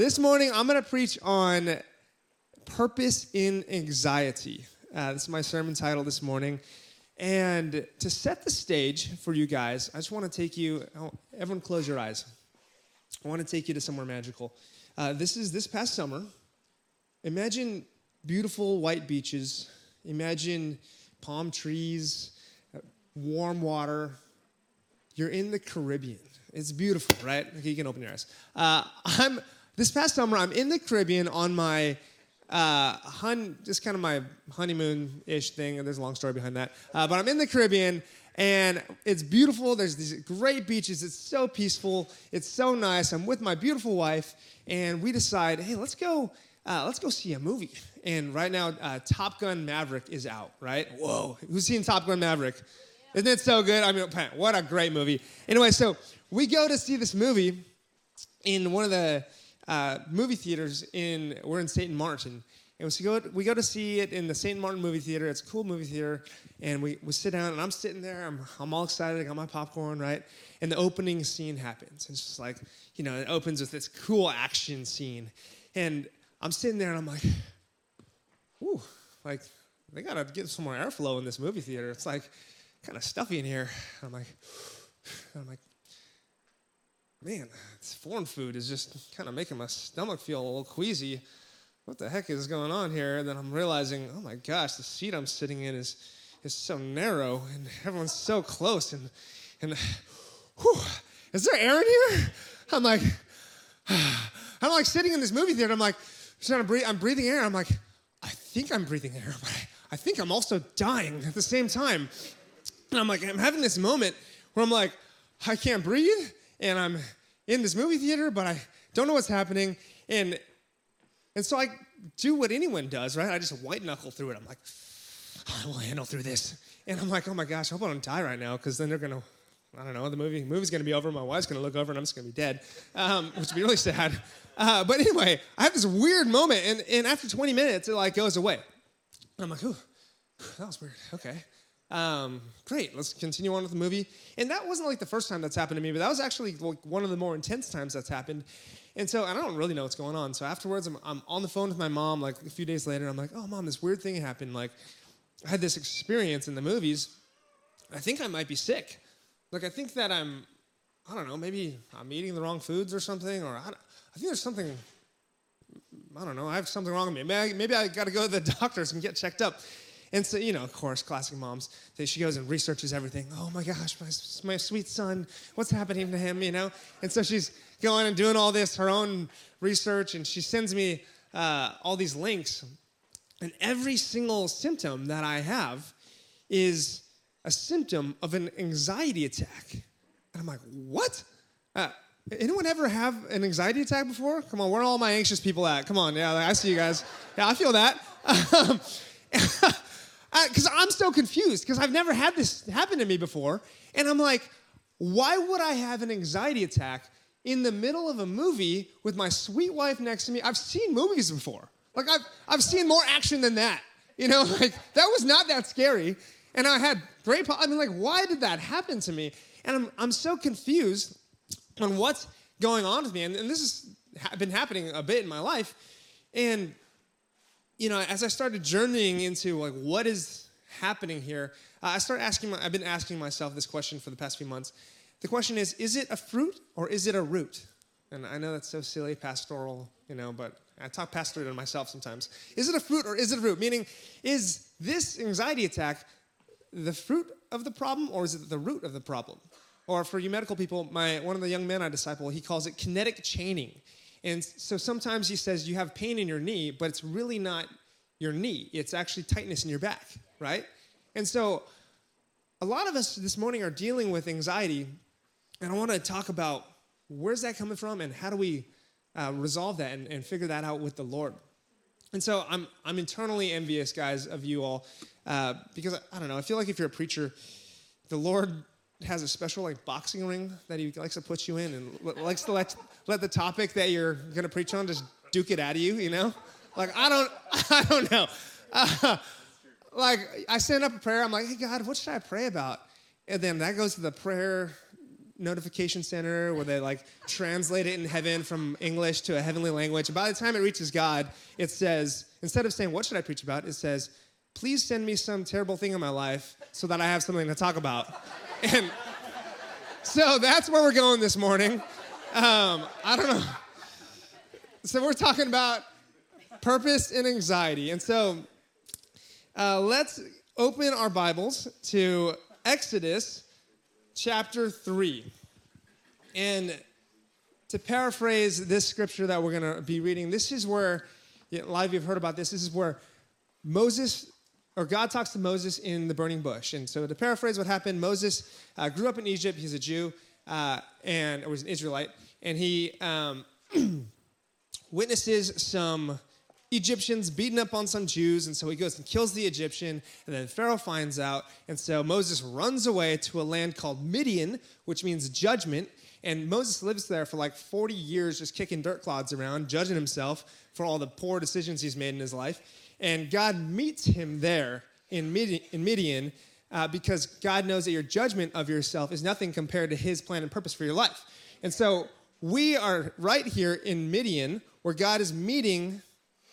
This morning, I'm going to preach on purpose in anxiety. Uh, this is my sermon title this morning. And to set the stage for you guys, I just want to take you, oh, everyone close your eyes. I want to take you to somewhere magical. Uh, this is this past summer. Imagine beautiful white beaches. Imagine palm trees, warm water. You're in the Caribbean. It's beautiful, right? Okay, you can open your eyes. Uh, I'm this past summer. I'm in the Caribbean on my uh, hun, just kind of my honeymoon-ish thing. There's a long story behind that, uh, but I'm in the Caribbean and it's beautiful. There's these great beaches. It's so peaceful. It's so nice. I'm with my beautiful wife, and we decide, hey, let's go. Uh, let's go see a movie. And right now, uh, Top Gun Maverick is out. Right? Whoa! Who's seen Top Gun Maverick? Isn't it so good? I mean, what a great movie. Anyway, so we go to see this movie in one of the uh, movie theaters in. We're in St. Martin, and we go, we go to see it in the St. Martin movie theater. It's a cool movie theater. And we, we sit down, and I'm sitting there. I'm, I'm all excited. I got my popcorn, right? And the opening scene happens. It's just like, you know, it opens with this cool action scene. And I'm sitting there, and I'm like, ooh, like, they got to get some more airflow in this movie theater. It's like kind of stuffy in here. I'm like, I'm like, man, this foreign food is just kind of making my stomach feel a little queasy what the heck is going on here? And then I'm realizing, oh my gosh, the seat I'm sitting in is, is so narrow and everyone's so close. And, and whew, is there air in here? I'm like, I'm like sitting in this movie theater. I'm like, to breathe, I'm breathing air. I'm like, I think I'm breathing air, but I, I think I'm also dying at the same time. And I'm like, I'm having this moment where I'm like, I can't breathe, and I'm in this movie theater, but I don't know what's happening. And and so I do what anyone does, right? I just white knuckle through it. I'm like, I will handle through this. And I'm like, oh my gosh, I hope I don't die right now, because then they're gonna, I don't know, the movie movie's gonna be over. My wife's gonna look over, and I'm just gonna be dead, um, which would be really sad. Uh, but anyway, I have this weird moment, and, and after 20 minutes, it like goes away. And I'm like, ooh, that was weird. Okay. Um, great, let's continue on with the movie. And that wasn't like the first time that's happened to me, but that was actually like one of the more intense times that's happened. And so I don't really know what's going on. So afterwards, I'm, I'm on the phone with my mom. Like a few days later, I'm like, "Oh, mom, this weird thing happened. Like, I had this experience in the movies. I think I might be sick. Like, I think that I'm, I don't know, maybe I'm eating the wrong foods or something, or I, I think there's something. I don't know. I have something wrong with me. Maybe I, maybe I got to go to the doctors and get checked up. And so, you know, of course, classic moms, she goes and researches everything. Oh my gosh, my, my sweet son, what's happening to him, you know? And so she's going and doing all this, her own research, and she sends me uh, all these links. And every single symptom that I have is a symptom of an anxiety attack. And I'm like, what? Uh, anyone ever have an anxiety attack before? Come on, where are all my anxious people at? Come on, yeah, I see you guys. Yeah, I feel that. Because I'm so confused because I've never had this happen to me before. And I'm like, why would I have an anxiety attack in the middle of a movie with my sweet wife next to me. I've seen movies before. Like I've I've seen more action than that. You know, like that was not that scary. And I had great I mean like why did that happen to me? And I'm I'm so confused on what's going on with me. And, and this has been happening a bit in my life. And you know, as I started journeying into like what is happening here, uh, I started asking my, I've been asking myself this question for the past few months. The question is is it a fruit or is it a root? And I know that's so silly, pastoral, you know, but I talk pastoral to myself sometimes. Is it a fruit or is it a root? Meaning, is this anxiety attack the fruit of the problem or is it the root of the problem? Or for you medical people, my one of the young men I disciple, he calls it kinetic chaining. And so sometimes he says you have pain in your knee, but it's really not your knee. It's actually tightness in your back, right? And so a lot of us this morning are dealing with anxiety and I want to talk about where's that coming from and how do we uh, resolve that and, and, figure that out with the Lord. And so I'm, I'm internally envious, guys, of you all uh, because I, I don't know. I feel like if you're a preacher, the Lord has a special like boxing ring that he likes to put you in and likes to let, let the topic that you're going to preach on just duke it out of you, you know? Like, I don't, I don't know. Uh, like, I send up a prayer. I'm like, hey, God, what should I pray about? And then that goes to the prayer notification center where they like translate it in heaven from English to a heavenly language. And by the time it reaches God, it says, instead of saying, What should I preach about? it says, Please send me some terrible thing in my life so that I have something to talk about. And so that's where we're going this morning. Um, I don't know. So we're talking about purpose and anxiety. And so uh, let's open our Bibles to Exodus chapter 3. And to paraphrase this scripture that we're going to be reading, this is where, a lot of you have heard about this, this is where Moses, or God talks to Moses in the burning bush. And so to paraphrase what happened, Moses uh, grew up in Egypt, he's a Jew, uh, and was an Israelite, and he um, witnesses some Egyptians beating up on some Jews, and so he goes and kills the Egyptian, and then Pharaoh finds out, and so Moses runs away to a land called Midian, which means judgment, and Moses lives there for like 40 years just kicking dirt clods around, judging himself for all the poor decisions he's made in his life, and God meets him there in Midian, in Midian uh, because God knows that your judgment of yourself is nothing compared to his plan and purpose for your life. And so we are right here in Midian where God is meeting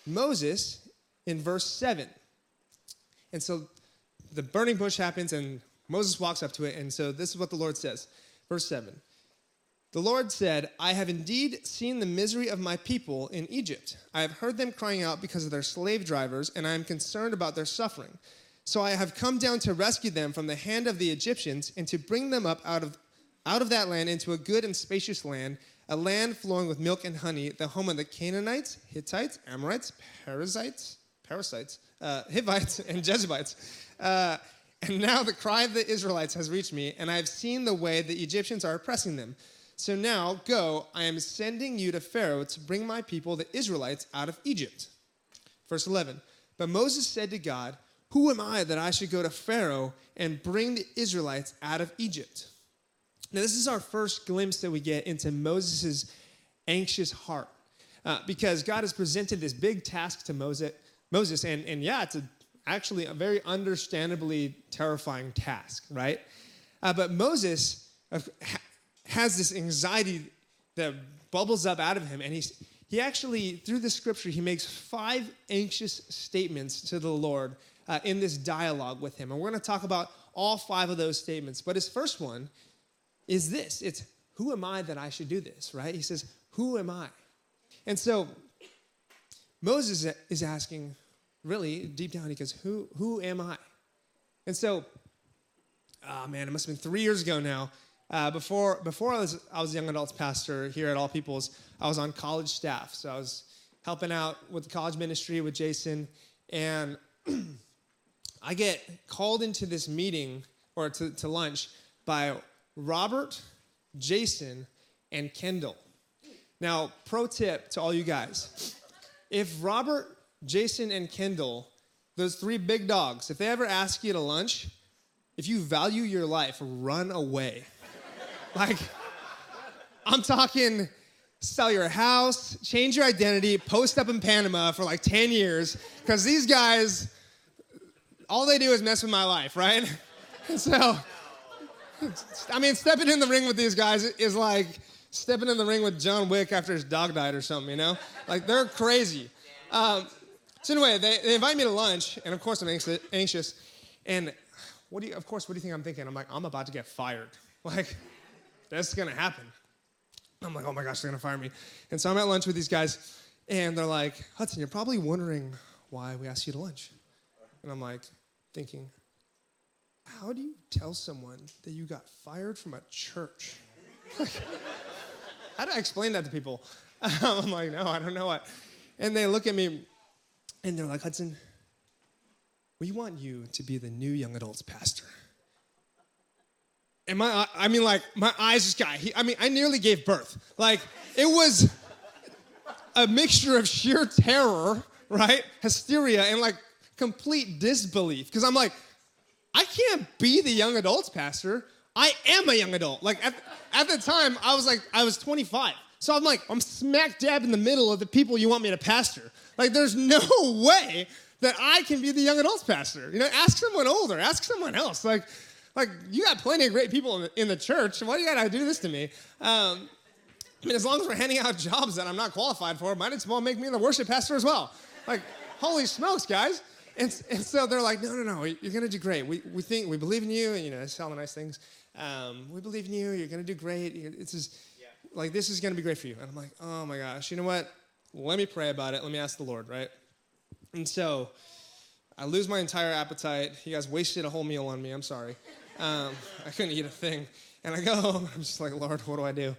Moses in verse 7. And so the burning bush happens, and Moses walks up to it. And so this is what the Lord says. Verse 7 The Lord said, I have indeed seen the misery of my people in Egypt. I have heard them crying out because of their slave drivers, and I am concerned about their suffering. So I have come down to rescue them from the hand of the Egyptians and to bring them up out of, out of that land into a good and spacious land a land flowing with milk and honey, the home of the Canaanites, Hittites, Amorites, Perizzites, parasites, uh, Hivites, and Jebusites. Uh, and now the cry of the Israelites has reached me, and I have seen the way the Egyptians are oppressing them. So now go, I am sending you to Pharaoh to bring my people, the Israelites, out of Egypt. Verse 11 But Moses said to God, Who am I that I should go to Pharaoh and bring the Israelites out of Egypt? Now, this is our first glimpse that we get into Moses' anxious heart. Uh, because God has presented this big task to Moses, Moses and, and yeah, it's a, actually a very understandably terrifying task, right? Uh, but Moses has this anxiety that bubbles up out of him, and he's, he actually, through the scripture, he makes five anxious statements to the Lord uh, in this dialogue with him. And we're going to talk about all five of those statements. But his first one is this it's who am I that I should do this, right? He says, Who am I? And so Moses is asking, really deep down, he goes, Who, who am I? And so, oh man, it must have been three years ago now. Uh, before before I was, I was young adults pastor here at All Peoples, I was on college staff. So I was helping out with the college ministry with Jason. And I get called into this meeting or to, to lunch by Robert, Jason, and Kendall. Now, pro tip to all you guys if Robert, Jason, and Kendall, those three big dogs, if they ever ask you to lunch, if you value your life, run away. Like, I'm talking sell your house, change your identity, post up in Panama for like 10 years, because these guys, all they do is mess with my life, right? so, I mean, stepping in the ring with these guys is like stepping in the ring with John Wick after his dog died or something, you know? Like, they're crazy. Um, so, anyway, they, they invite me to lunch, and of course, I'm anxious. And what do you, of course, what do you think I'm thinking? I'm like, I'm about to get fired. Like, that's gonna happen. I'm like, oh my gosh, they're gonna fire me. And so I'm at lunch with these guys, and they're like, Hudson, you're probably wondering why we asked you to lunch. And I'm like, thinking, how do you tell someone that you got fired from a church? how do I explain that to people? I'm like, no, I don't know what. And they look at me and they're like, Hudson, we want you to be the new young adults pastor. And my, I mean, like, my eyes just got, I mean, I nearly gave birth. Like, it was a mixture of sheer terror, right? Hysteria and like complete disbelief. Because I'm like, I can't be the young adults pastor. I am a young adult. Like at, at the time, I was like, I was 25. So I'm like, I'm smack dab in the middle of the people you want me to pastor. Like, there's no way that I can be the young adults pastor. You know, ask someone older, ask someone else. Like, Like, you got plenty of great people in the, in the church. Why do you got to do this to me? Um, I mean, as long as we're handing out jobs that I'm not qualified for, might as well make me the worship pastor as well. Like, holy smokes, guys. And, and so they're like, no, no, no, you're going to do great. We, we think, we believe in you, and, you know, they say all the nice things. Um, we believe in you. You're going to do great. It's just, yeah. like, this is going to be great for you. And I'm like, oh my gosh, you know what? Let me pray about it. Let me ask the Lord, right? And so I lose my entire appetite. You guys wasted a whole meal on me. I'm sorry. Um, I couldn't eat a thing. And I go home. I'm just like, Lord, what do I do?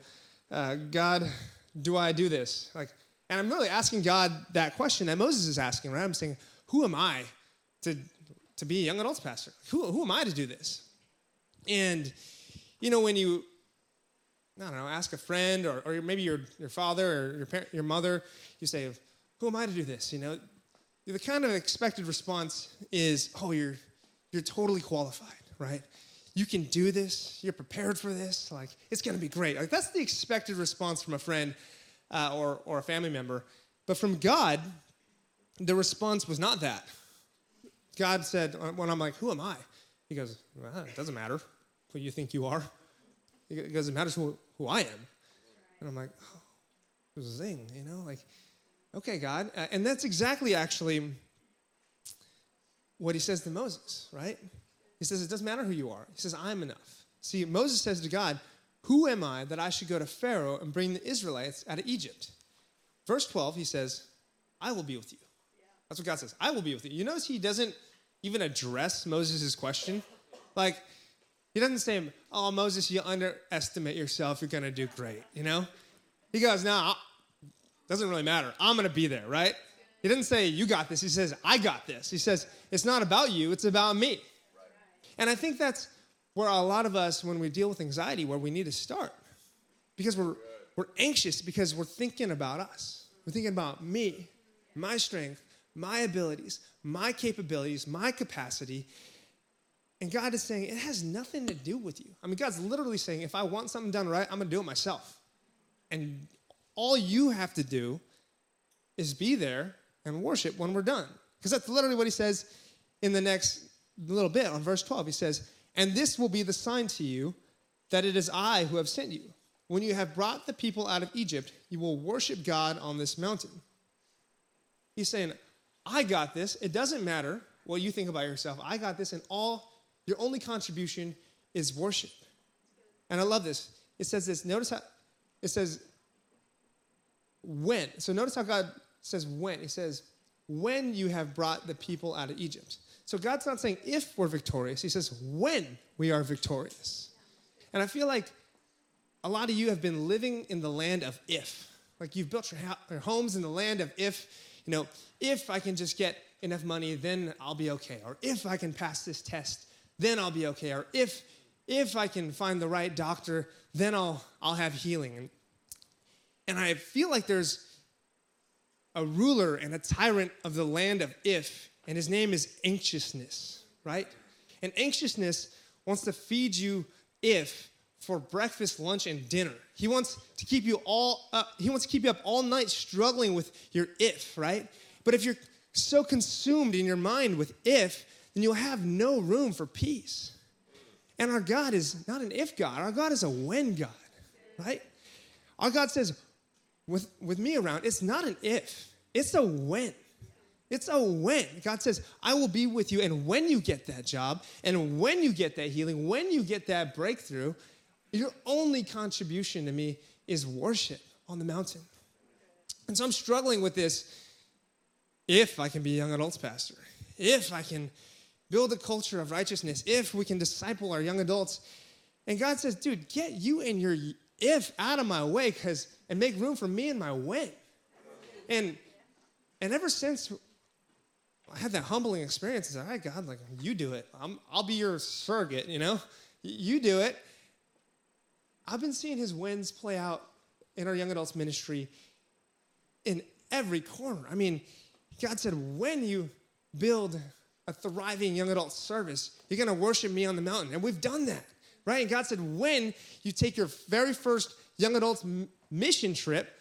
Uh, God, do I do this? Like, and I'm really asking God that question that Moses is asking, right? I'm saying, who am I to, to be a young adults pastor? Who, who am I to do this? And, you know, when you, I don't know, ask a friend or, or maybe your, your father or your, parent, your mother, you say, who am I to do this? You know, the kind of expected response is, oh, you're, you're totally qualified, right? You can do this. You're prepared for this. Like, it's going to be great. Like, that's the expected response from a friend uh, or, or a family member. But from God, the response was not that. God said, uh, when I'm like, who am I? He goes, well, it doesn't matter who you think you are. It goes, it matters who, who I am. And I'm like, oh, there's a zing, you know? Like, okay, God. And that's exactly actually what he says to Moses, right? He says, it doesn't matter who you are. He says, I'm enough. See, Moses says to God, who am I that I should go to Pharaoh and bring the Israelites out of Egypt? Verse 12, he says, I will be with you. That's what God says. I will be with you. You notice he doesn't even address Moses' question. Like, he doesn't say, Oh, Moses, you underestimate yourself. You're going to do great. You know? He goes, No, it doesn't really matter. I'm going to be there, right? He doesn't say, You got this. He says, I got this. He says, It's not about you, it's about me. And I think that's where a lot of us, when we deal with anxiety, where we need to start. Because we're, we're anxious because we're thinking about us. We're thinking about me, my strength, my abilities, my capabilities, my capacity. And God is saying, it has nothing to do with you. I mean, God's literally saying, if I want something done right, I'm gonna do it myself. And all you have to do is be there and worship when we're done. Because that's literally what he says in the next little bit on verse 12. He says, And this will be the sign to you that it is I who have sent you. When you have brought the people out of Egypt, you will worship God on this mountain. He's saying, I got this. It doesn't matter what you think about yourself. I got this, and all your only contribution is worship. And I love this. It says this. Notice how it says when. So notice how God says when. He says, when you have brought the people out of Egypt. So God's not saying if we're victorious, He says when we are victorious. And I feel like a lot of you have been living in the land of if. Like you've built your, your homes in the land of if you know, if I can just get enough money, then I'll be okay. Or if I can pass this test, then I'll be okay. Or if if I can find the right doctor, then I'll I'll have healing. And, and I feel like there's a ruler and a tyrant of the land of if, and his name is anxiousness, right? And anxiousness wants to feed you if for breakfast, lunch, and dinner. He wants to keep you all up, he wants to keep you up all night struggling with your if, right? But if you're so consumed in your mind with if, then you'll have no room for peace. And our God is not an if God, our God is a when God, right? Our God says, with, with me around, it's not an if, it's a when. It's a when. God says, I will be with you. And when you get that job, and when you get that healing, when you get that breakthrough, your only contribution to me is worship on the mountain. And so I'm struggling with this if I can be a young adults pastor, if I can build a culture of righteousness, if we can disciple our young adults. And God says, dude, get you and your if out of my way because and make room for me and my when. And and ever since I had that humbling experience, I said, all right, God, like you do it. I'm, I'll be your surrogate, you know? You do it. I've been seeing his wins play out in our young adults ministry in every corner. I mean, God said, when you build a thriving young adult service, you're gonna worship me on the mountain. And we've done that, right? And God said, when you take your very first young adults mission trip,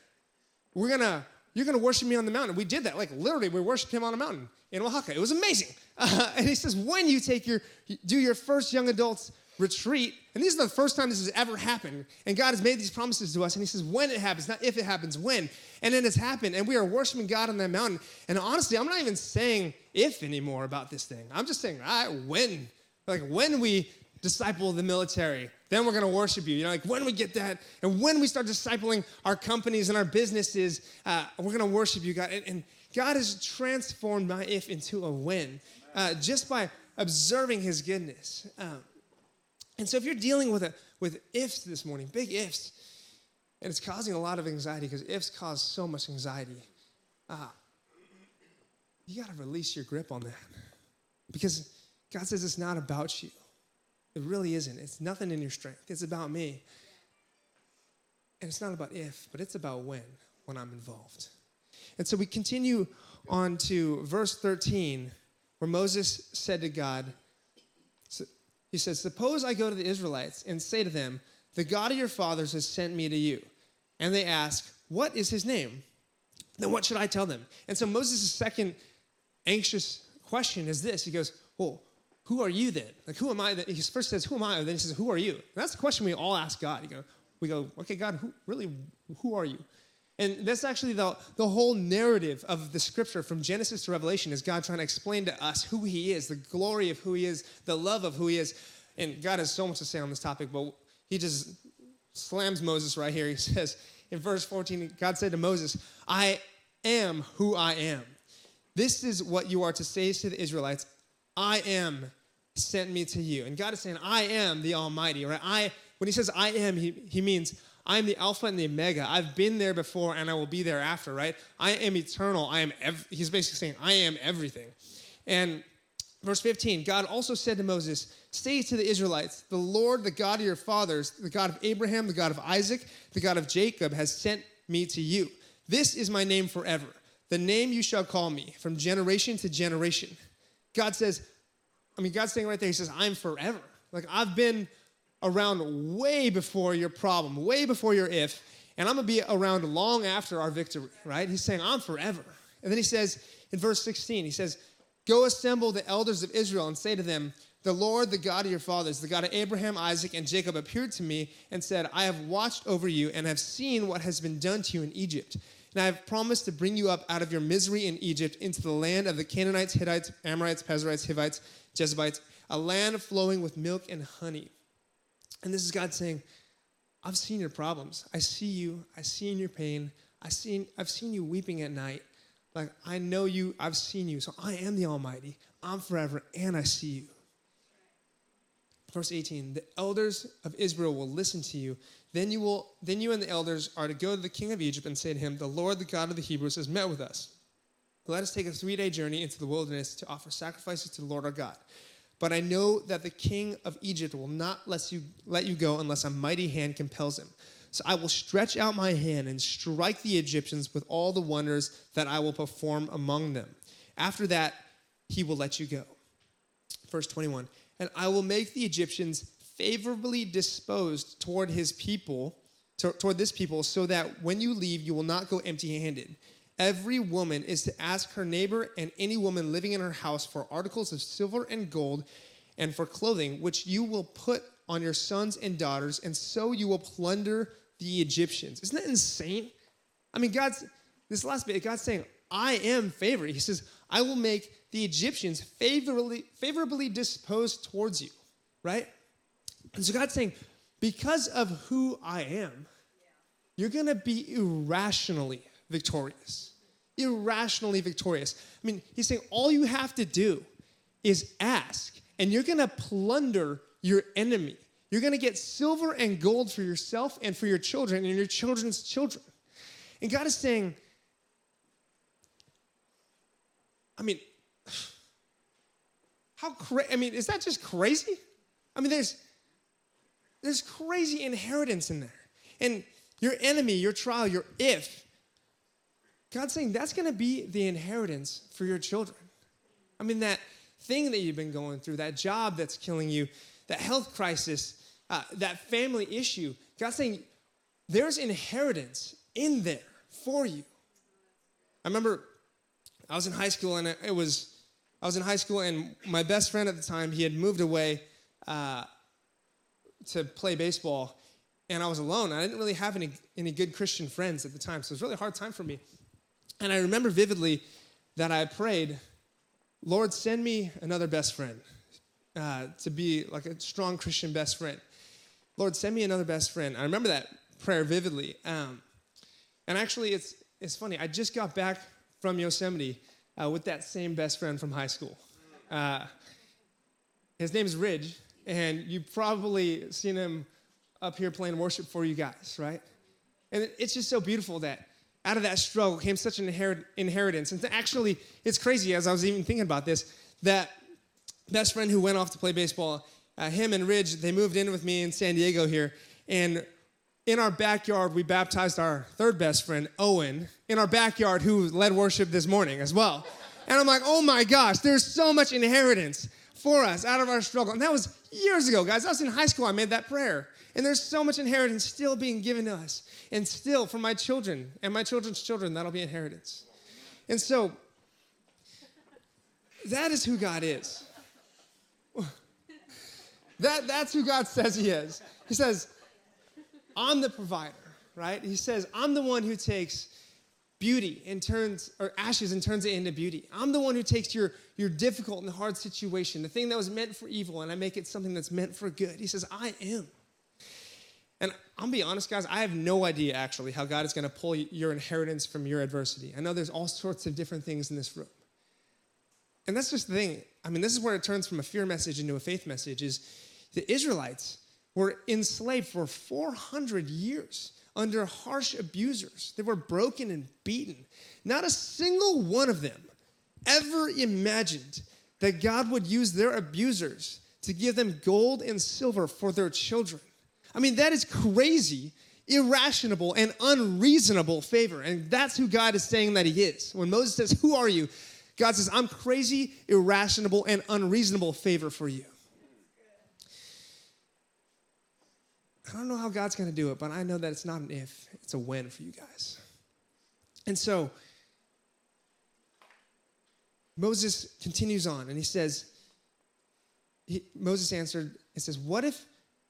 we're gonna, you're gonna worship me on the mountain. We did that, like literally, we worshiped him on a mountain in Oaxaca. It was amazing. Uh, and he says, when you take your, do your first young adults retreat. And these are the first time this has ever happened. And God has made these promises to us. And He says, when it happens, not if it happens, when. And then it's happened. And we are worshiping God on that mountain. And honestly, I'm not even saying if anymore about this thing. I'm just saying, all right, when. Like when we disciple the military, then we're gonna worship you. You know, like when we get that, and when we start discipling our companies and our businesses, uh, we're gonna worship you, God. And, and, God has transformed my if into a when, uh, just by observing His goodness. Um, and so, if you're dealing with a, with ifs this morning, big ifs, and it's causing a lot of anxiety because ifs cause so much anxiety, uh, you got to release your grip on that because God says it's not about you. It really isn't. It's nothing in your strength. It's about me. And it's not about if, but it's about when, when I'm involved. And so we continue on to verse 13, where Moses said to God, He says, Suppose I go to the Israelites and say to them, The God of your fathers has sent me to you. And they ask, What is his name? Then what should I tell them? And so Moses' second anxious question is this He goes, Well, who are you then? Like, who am I? That he first says, who am I? And then he says, who are you? And that's the question we all ask God. You go, we go, okay, God, who, really, who are you? And that's actually the, the whole narrative of the scripture from Genesis to Revelation is God trying to explain to us who he is, the glory of who he is, the love of who he is. And God has so much to say on this topic, but he just slams Moses right here. He says in verse 14, God said to Moses, I am who I am. This is what you are to say to the Israelites I am sent me to you. And God is saying, I am the Almighty, right? I, when he says I am, he, he means I am the Alpha and the Omega. I've been there before and I will be there after, right? I am eternal. I am, ev- he's basically saying, I am everything. And verse 15, God also said to Moses, Say to the Israelites, the Lord, the God of your fathers, the God of Abraham, the God of Isaac, the God of Jacob, has sent me to you. This is my name forever, the name you shall call me from generation to generation. God says, I mean, God's saying right there, He says, I'm forever. Like, I've been around way before your problem, way before your if, and I'm gonna be around long after our victory, right? He's saying, I'm forever. And then He says in verse 16, He says, Go assemble the elders of Israel and say to them, The Lord, the God of your fathers, the God of Abraham, Isaac, and Jacob, appeared to me and said, I have watched over you and have seen what has been done to you in Egypt. And I have promised to bring you up out of your misery in Egypt into the land of the Canaanites, Hittites, Amorites, Perizzites, Hivites, Jebusites, a land flowing with milk and honey. And this is God saying, I've seen your problems. I see you. I see in your pain. I seen, I've seen you weeping at night. Like, I know you. I've seen you. So I am the Almighty. I'm forever, and I see you. Verse 18 The elders of Israel will listen to you. Then you, will, then you and the elders are to go to the king of Egypt and say to him, The Lord, the God of the Hebrews, has met with us. Let us take a three day journey into the wilderness to offer sacrifices to the Lord our God. But I know that the king of Egypt will not let you, let you go unless a mighty hand compels him. So I will stretch out my hand and strike the Egyptians with all the wonders that I will perform among them. After that, he will let you go. Verse 21 And I will make the Egyptians favorably disposed toward his people, toward this people, so that when you leave, you will not go empty handed. Every woman is to ask her neighbor and any woman living in her house for articles of silver and gold and for clothing, which you will put on your sons and daughters, and so you will plunder the Egyptians. Isn't that insane? I mean, God's, this last bit, God's saying, I am favored. He says, I will make the Egyptians favorably, favorably disposed towards you, right? And so God's saying, because of who I am, you're gonna be irrationally victorious. Irrationally victorious. I mean, he's saying all you have to do is ask, and you're gonna plunder your enemy. You're gonna get silver and gold for yourself and for your children and your children's children. And God is saying, I mean, how crazy, I mean, is that just crazy? I mean, there's there's crazy inheritance in there. And your enemy, your trial, your if God's saying that's going to be the inheritance for your children. I mean, that thing that you've been going through, that job that's killing you, that health crisis, uh, that family issue, God's saying there's inheritance in there for you. I remember I was in high school and it was, I was in high school and my best friend at the time, he had moved away uh, to play baseball, and I was alone. I didn't really have any, any good Christian friends at the time, so it was a really hard time for me. And I remember vividly that I prayed, Lord, send me another best friend uh, to be like a strong Christian best friend. Lord, send me another best friend. I remember that prayer vividly. Um, and actually, it's, it's funny. I just got back from Yosemite uh, with that same best friend from high school. Uh, his name is Ridge, and you've probably seen him up here playing worship for you guys, right? And it's just so beautiful that out of that struggle came such an inherit- inheritance. And actually, it's crazy as I was even thinking about this that best friend who went off to play baseball, uh, him and Ridge, they moved in with me in San Diego here. And in our backyard, we baptized our third best friend, Owen, in our backyard, who led worship this morning as well. And I'm like, oh my gosh, there's so much inheritance for us out of our struggle. And that was years ago, guys. I was in high school, I made that prayer. And there's so much inheritance still being given to us. And still, for my children and my children's children, that'll be inheritance. And so, that is who God is. That, that's who God says He is. He says, I'm the provider, right? He says, I'm the one who takes beauty and turns, or ashes and turns it into beauty. I'm the one who takes your, your difficult and hard situation, the thing that was meant for evil, and I make it something that's meant for good. He says, I am. And I'll be honest, guys, I have no idea actually how God is going to pull your inheritance from your adversity. I know there's all sorts of different things in this room. And that's just the thing. I mean, this is where it turns from a fear message into a faith message is the Israelites were enslaved for 400 years under harsh abusers. They were broken and beaten. Not a single one of them ever imagined that God would use their abusers to give them gold and silver for their children. I mean, that is crazy, irrational, and unreasonable favor. And that's who God is saying that He is. When Moses says, Who are you? God says, I'm crazy, irrational, and unreasonable favor for you. I don't know how God's going to do it, but I know that it's not an if, it's a when for you guys. And so Moses continues on and he says, he, Moses answered and says, What if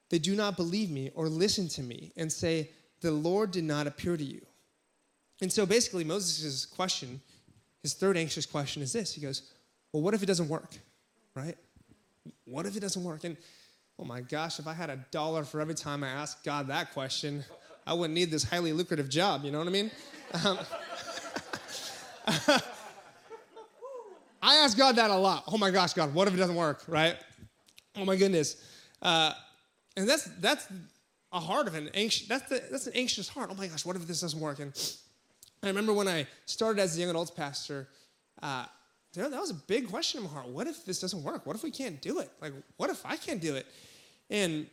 they do not believe me or listen to me and say, The Lord did not appear to you? And so basically, Moses' question, his third anxious question is this He goes, Well, what if it doesn't work? Right? What if it doesn't work? And oh my gosh, if I had a dollar for every time I asked God that question, I wouldn't need this highly lucrative job. You know what I mean? Um, I ask God that a lot. Oh my gosh, God, what if it doesn't work? Right? Oh my goodness. Uh, and that's that's a heart of an anxious. That's the, that's an anxious heart. Oh my gosh, what if this doesn't work? And I remember when I started as a young adults pastor. Uh, that was a big question in my heart. What if this doesn't work? What if we can't do it? Like, what if I can't do it? And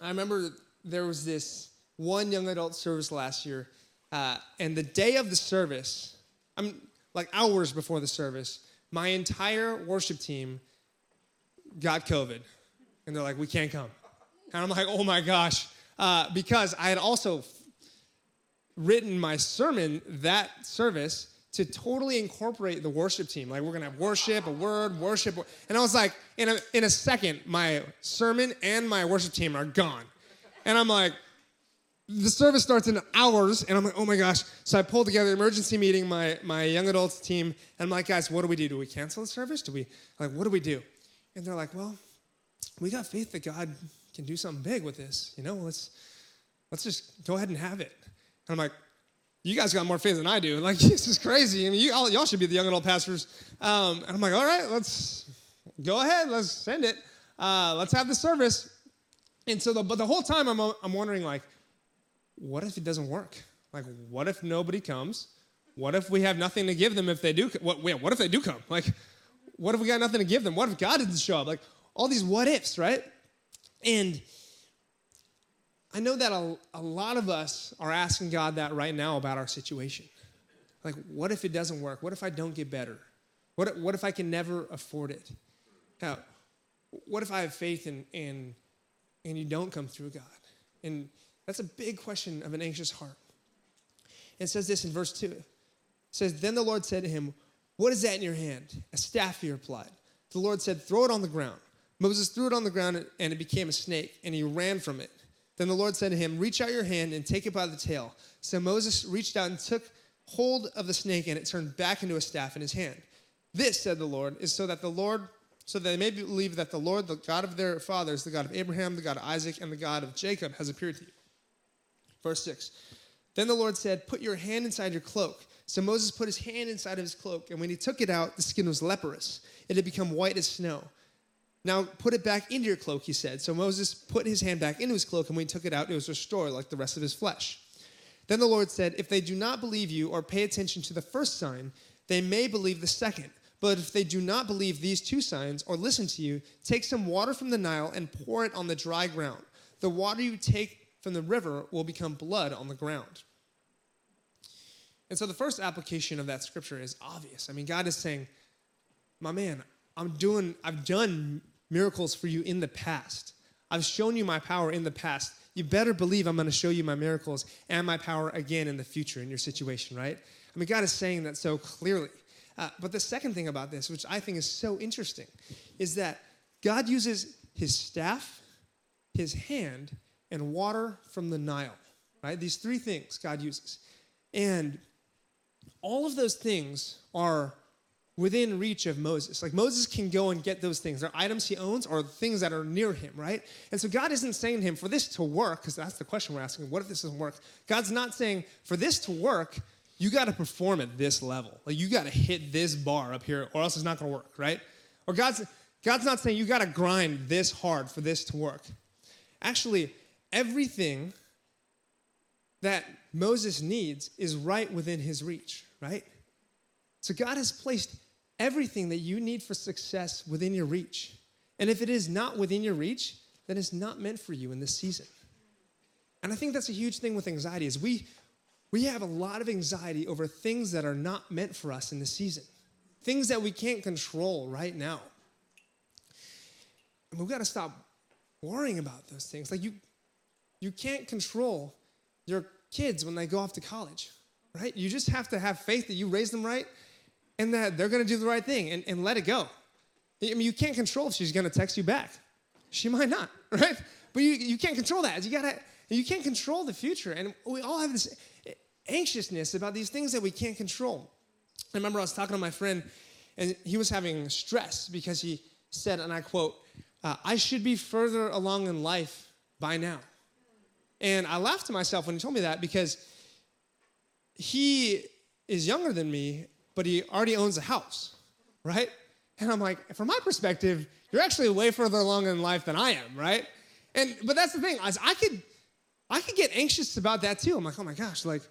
I remember there was this one young adult service last year, uh, and the day of the service, I'm like hours before the service, my entire worship team got COVID, and they're like, "We can't come," and I'm like, "Oh my gosh," uh, because I had also written my sermon that service to totally incorporate the worship team. Like we're gonna have worship, a word, worship, and I was like, in a in a second, my sermon and my worship team are gone, and I'm like, the service starts in hours, and I'm like, oh my gosh. So I pulled together an emergency meeting, my my young adults team, and I'm like, guys, what do we do? Do we cancel the service? Do we like what do we do? And they're like, well, we got faith that God can do something big with this. You know, let's let's just go ahead and have it. And I'm like, you guys got more faith than I do. Like, this is crazy. I mean, you, all, y'all should be the young adult pastors. Um, and I'm like, all right, let's go ahead. Let's send it. Uh, let's have the service. And so, the, but the whole time I'm, I'm wondering, like, what if it doesn't work? Like, what if nobody comes? What if we have nothing to give them if they do? What, what if they do come? Like, what if we got nothing to give them? What if God doesn't show up? Like, all these what ifs, right? And I know that a, a lot of us are asking God that right now about our situation. Like, what if it doesn't work? What if I don't get better? What, what if I can never afford it? Now, what if I have faith and, and, and you don't come through, God? And that's a big question of an anxious heart. It says this in verse 2. It says, Then the Lord said to him, What is that in your hand? A staff, he replied. The Lord said, Throw it on the ground. Moses threw it on the ground and it became a snake, and he ran from it. Then the Lord said to him, Reach out your hand and take it by the tail. So Moses reached out and took hold of the snake, and it turned back into a staff in his hand. This, said the Lord, is so that the Lord, so that they may believe that the Lord, the God of their fathers, the God of Abraham, the God of Isaac, and the God of Jacob, has appeared to you. Verse 6. Then the Lord said, Put your hand inside your cloak. So Moses put his hand inside of his cloak, and when he took it out, the skin was leprous. It had become white as snow. Now put it back into your cloak, he said. So Moses put his hand back into his cloak, and when he took it out, it was restored like the rest of his flesh. Then the Lord said, If they do not believe you or pay attention to the first sign, they may believe the second. But if they do not believe these two signs or listen to you, take some water from the Nile and pour it on the dry ground. The water you take from the river will become blood on the ground. And so the first application of that scripture is obvious. I mean, God is saying, My man, I'm doing, I've done miracles for you in the past. I've shown you my power in the past. You better believe I'm going to show you my miracles and my power again in the future in your situation, right? I mean, God is saying that so clearly. Uh, but the second thing about this, which I think is so interesting, is that God uses his staff, his hand, and water from the Nile, right? These three things God uses. And all of those things are within reach of Moses. Like Moses can go and get those things. They're items he owns or things that are near him, right? And so God isn't saying to him, for this to work, because that's the question we're asking, what if this doesn't work? God's not saying, for this to work, you got to perform at this level. Like you got to hit this bar up here, or else it's not going to work, right? Or God's God's not saying you got to grind this hard for this to work. Actually, everything that Moses needs is right within his reach, right? So God has placed everything that you need for success within your reach. And if it is not within your reach, then it's not meant for you in this season. And I think that's a huge thing with anxiety is we we have a lot of anxiety over things that are not meant for us in this season. Things that we can't control right now. And we've got to stop worrying about those things. Like you you can't control your kids when they go off to college, right? You just have to have faith that you raised them right and that they're gonna do the right thing and, and let it go. I mean, you can't control if she's gonna text you back. She might not, right? But you, you can't control that. You gotta, you can't control the future. And we all have this anxiousness about these things that we can't control. I remember I was talking to my friend, and he was having stress because he said, and I quote, uh, I should be further along in life by now. And I laughed to myself when he told me that because he is younger than me, but he already owns a house, right? And I'm like, from my perspective, you're actually way further along in life than I am, right? And but that's the thing, I, could I could get anxious about that too. I'm like, oh my gosh, like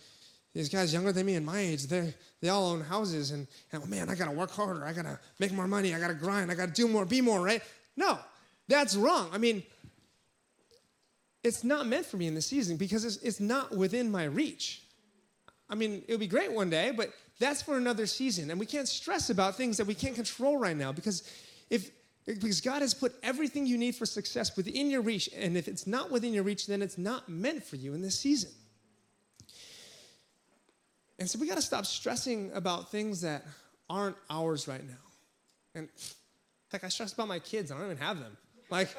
these guys younger than me and my age, they they all own houses, and, and oh man, I gotta work harder, I gotta make more money, I gotta grind, I gotta do more, be more, right? No, that's wrong. I mean, it's not meant for me in this season because it's, it's not within my reach. I mean, it would be great one day, but that's for another season. And we can't stress about things that we can't control right now because if because God has put everything you need for success within your reach, and if it's not within your reach, then it's not meant for you in this season. And so we got to stop stressing about things that aren't ours right now. And like I stress about my kids. I don't even have them. Like,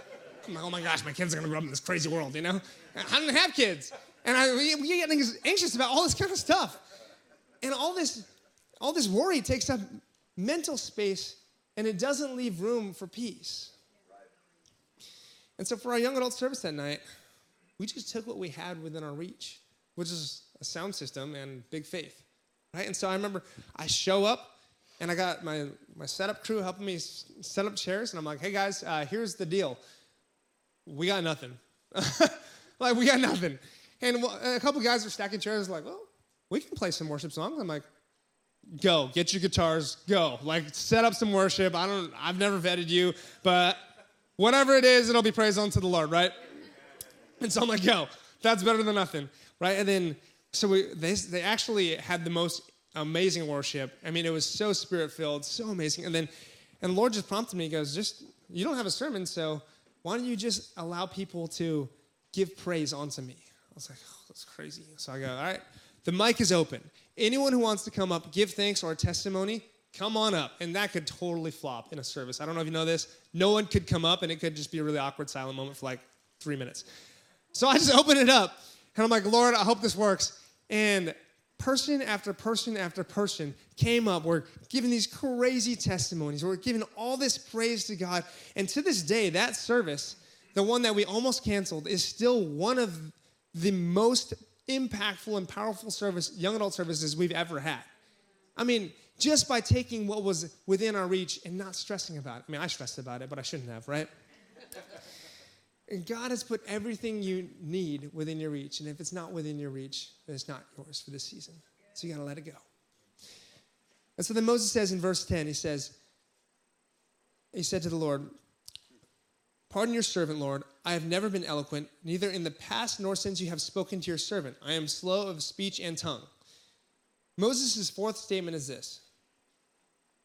oh my gosh, my kids are gonna grow up in this crazy world, you know? I don't have kids. And I, we get anxious about all this kind of stuff. And all this, all this worry takes up mental space and it doesn't leave room for peace. And so for our young adult service that night, we just took what we had within our reach, which is a sound system and big faith. Right? And so I remember I show up and I got my, my setup crew helping me set up chairs, and I'm like, hey guys, uh, here's the deal. We got nothing. like, we got nothing. And a couple guys are stacking chairs, like, well, we can play some worship songs. I'm like, go, get your guitars, go. Like, set up some worship. I don't, I've never vetted you, but whatever it is, it'll be praise unto the Lord, right? And so I'm like, go. That's better than nothing, right? And then, so we, they, they actually had the most amazing worship. I mean, it was so spirit filled, so amazing. And then, and the Lord just prompted me, he goes, just, you don't have a sermon, so why don't you just allow people to give praise onto me? I was like, oh, that's crazy. So I go, all right, the mic is open. Anyone who wants to come up, give thanks or a testimony, come on up. And that could totally flop in a service. I don't know if you know this. No one could come up, and it could just be a really awkward silent moment for like three minutes. So I just open it up, and I'm like, Lord, I hope this works. And person after person after person came up. We're giving these crazy testimonies. We're giving all this praise to God. And to this day, that service, the one that we almost canceled, is still one of the most impactful and powerful service, young adult services we've ever had. I mean, just by taking what was within our reach and not stressing about it. I mean, I stressed about it, but I shouldn't have, right? and God has put everything you need within your reach. And if it's not within your reach, then it's not yours for this season. So you got to let it go. And so then Moses says in verse 10, he says, he said to the Lord, Pardon your servant, Lord. I have never been eloquent, neither in the past nor since you have spoken to your servant. I am slow of speech and tongue. Moses' fourth statement is this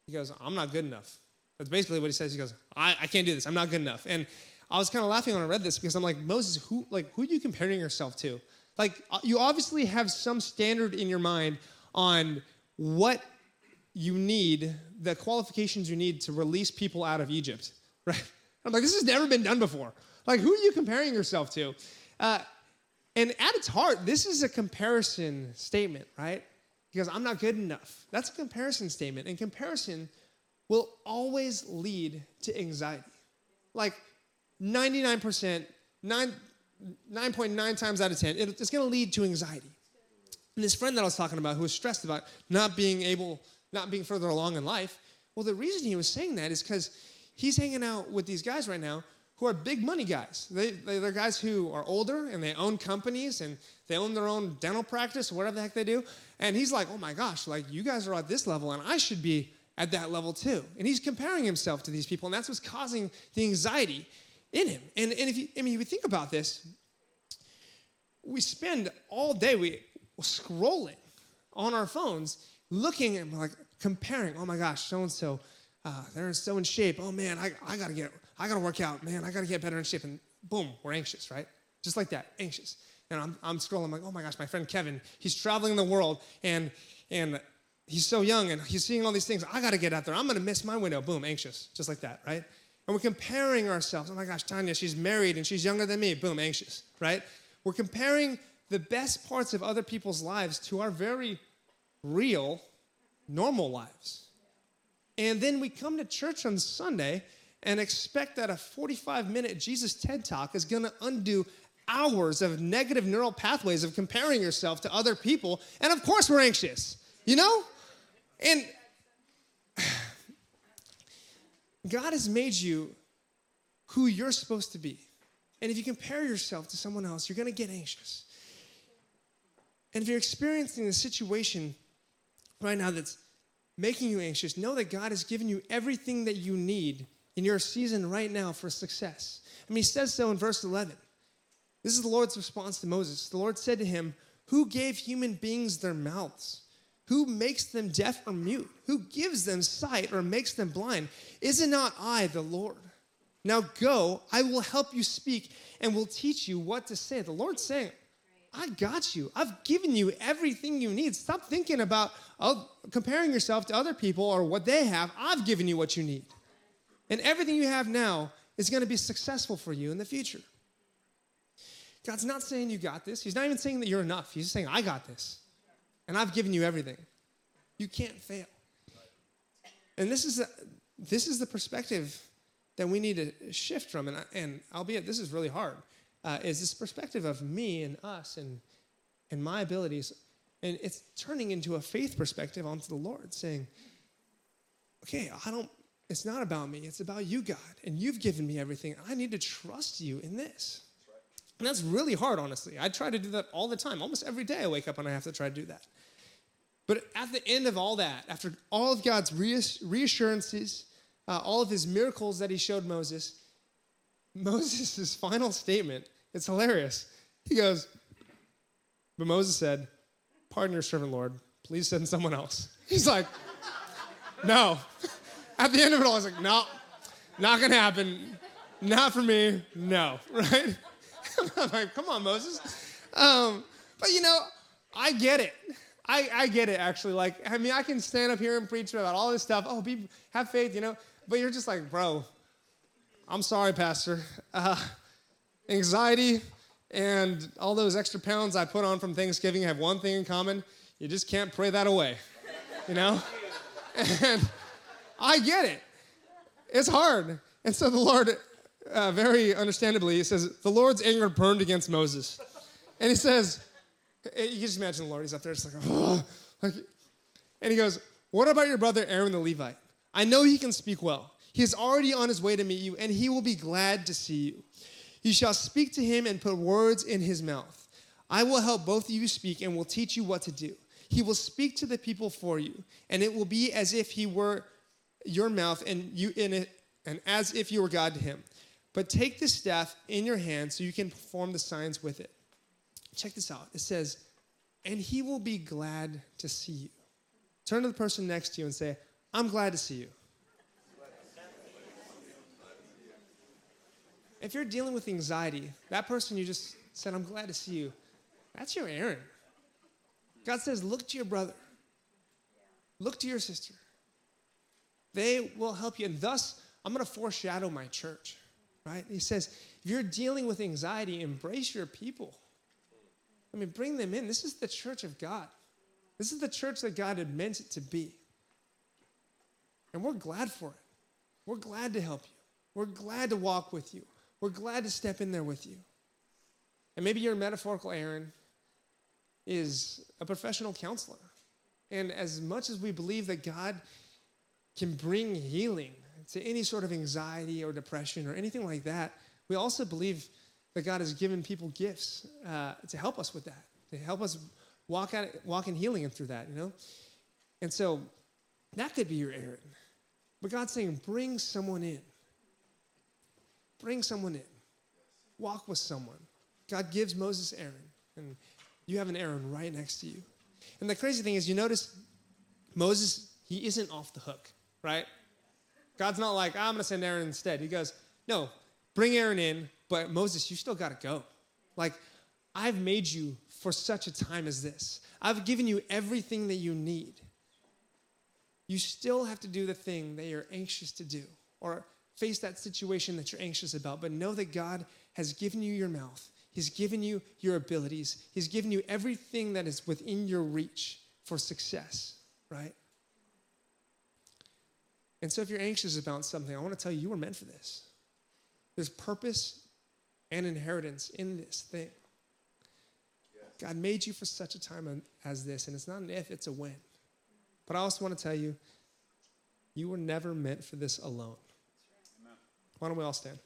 He goes, I'm not good enough. That's basically what he says. He goes, I, I can't do this. I'm not good enough. And I was kind of laughing when I read this because I'm like, Moses, who like who are you comparing yourself to? Like uh, you obviously have some standard in your mind on what you need, the qualifications you need to release people out of Egypt, right? I'm like, this has never been done before. Like, who are you comparing yourself to? Uh, and at its heart, this is a comparison statement, right? Because I'm not good enough. That's a comparison statement. And comparison will always lead to anxiety. Like 99%, 9, 9.9 times out of 10, it's going to lead to anxiety. And this friend that I was talking about who was stressed about not being able, not being further along in life, well, the reason he was saying that is because he's hanging out with these guys right now who are big money guys. They, they, are guys who are older and they own companies and they own their own dental practice whatever the heck they do. And he's like, oh my gosh, like you guys are at this level and I should be at that level too. And he's comparing himself to these people and that's what's causing the anxiety in him. And, and if you, I mean, if you think about this, we spend all day we scrolling on our phones, looking and like comparing. Oh my gosh, so and so, they're so in shape. Oh man, I, I gotta get, I gotta work out. Man, I gotta get better in shape. And boom, we're anxious, right? Just like that, anxious. And I'm, I'm scrolling, I'm like, oh my gosh, my friend Kevin, he's traveling the world and and he's so young and he's seeing all these things. I gotta get out there. I'm gonna miss my window. Boom, anxious, just like that, right? And we're comparing ourselves. Oh my gosh, Tanya, she's married and she's younger than me. Boom, anxious, right? We're comparing the best parts of other people's lives to our very real, normal lives. And then we come to church on Sunday and expect that a 45 minute Jesus TED talk is gonna undo hours of negative neural pathways of comparing yourself to other people. And of course, we're anxious, you know? And God has made you who you're supposed to be. And if you compare yourself to someone else, you're going to get anxious. And if you're experiencing a situation right now that's making you anxious, know that God has given you everything that you need in your season right now for success. I mean, he says so in verse 11. This is the Lord's response to Moses. The Lord said to him, Who gave human beings their mouths? Who makes them deaf or mute? Who gives them sight or makes them blind? Is it not I, the Lord? Now go, I will help you speak and will teach you what to say. The Lord's saying, I got you. I've given you everything you need. Stop thinking about comparing yourself to other people or what they have. I've given you what you need. And everything you have now is going to be successful for you in the future. God's not saying you got this. He's not even saying that you're enough. He's saying, I got this and I've given you everything. You can't fail. And this is, a, this is the perspective that we need to shift from. And, and albeit this is really hard, uh, is this perspective of me and us and, and my abilities. And it's turning into a faith perspective onto the Lord, saying, okay, I don't, it's not about me, it's about you, God. And you've given me everything. I need to trust you in this. And that's really hard, honestly. I try to do that all the time. Almost every day I wake up and I have to try to do that. But at the end of all that, after all of God's reassurances, uh, all of his miracles that he showed Moses, Moses' final statement, it's hilarious. He goes, But Moses said, Pardon your servant, Lord. Please send someone else. He's like, No. At the end of it all, I was like, No, not gonna happen. Not for me. No. Right? I'm like, Come on, Moses. Um, but you know, I get it. I, I get it actually. Like, I mean, I can stand up here and preach about all this stuff. Oh, be have faith, you know. But you're just like, bro, I'm sorry, Pastor. Uh, anxiety and all those extra pounds I put on from Thanksgiving have one thing in common. You just can't pray that away, you know? And I get it. It's hard. And so the Lord, uh, very understandably, he says, the Lord's anger burned against Moses. And he says, you can just imagine the Lord, he's up there, just like, oh. like, and he goes, What about your brother Aaron the Levite? I know he can speak well. He is already on his way to meet you, and he will be glad to see you. You shall speak to him and put words in his mouth. I will help both of you speak and will teach you what to do. He will speak to the people for you, and it will be as if he were your mouth and you in it, and as if you were God to him. But take this staff in your hand so you can perform the signs with it. Check this out. It says, and he will be glad to see you. Turn to the person next to you and say, I'm glad to see you. If you're dealing with anxiety, that person you just said, I'm glad to see you, that's your Aaron. God says, look to your brother, look to your sister. They will help you. And thus, I'm going to foreshadow my church, right? He says, if you're dealing with anxiety, embrace your people. I mean, bring them in. This is the church of God. This is the church that God had meant it to be. And we're glad for it. We're glad to help you. We're glad to walk with you. We're glad to step in there with you. And maybe your metaphorical Aaron is a professional counselor. And as much as we believe that God can bring healing to any sort of anxiety or depression or anything like that, we also believe that God has given people gifts uh, to help us with that, to help us walk out, walk in healing and through that, you know. And so that could be your Aaron, but God's saying, bring someone in. Bring someone in. Walk with someone. God gives Moses Aaron, and you have an Aaron right next to you. And the crazy thing is, you notice Moses, he isn't off the hook, right? God's not like, I'm going to send Aaron instead. He goes, no, bring Aaron in, but Moses, you still got to go. Like, I've made you for such a time as this. I've given you everything that you need. You still have to do the thing that you're anxious to do or face that situation that you're anxious about, but know that God has given you your mouth. He's given you your abilities. He's given you everything that is within your reach for success, right? And so if you're anxious about something, I want to tell you, you were meant for this. There's purpose and inheritance in this thing. God made you for such a time as this, and it's not an if, it's a when. But I also want to tell you, you were never meant for this alone. Why don't we all stand?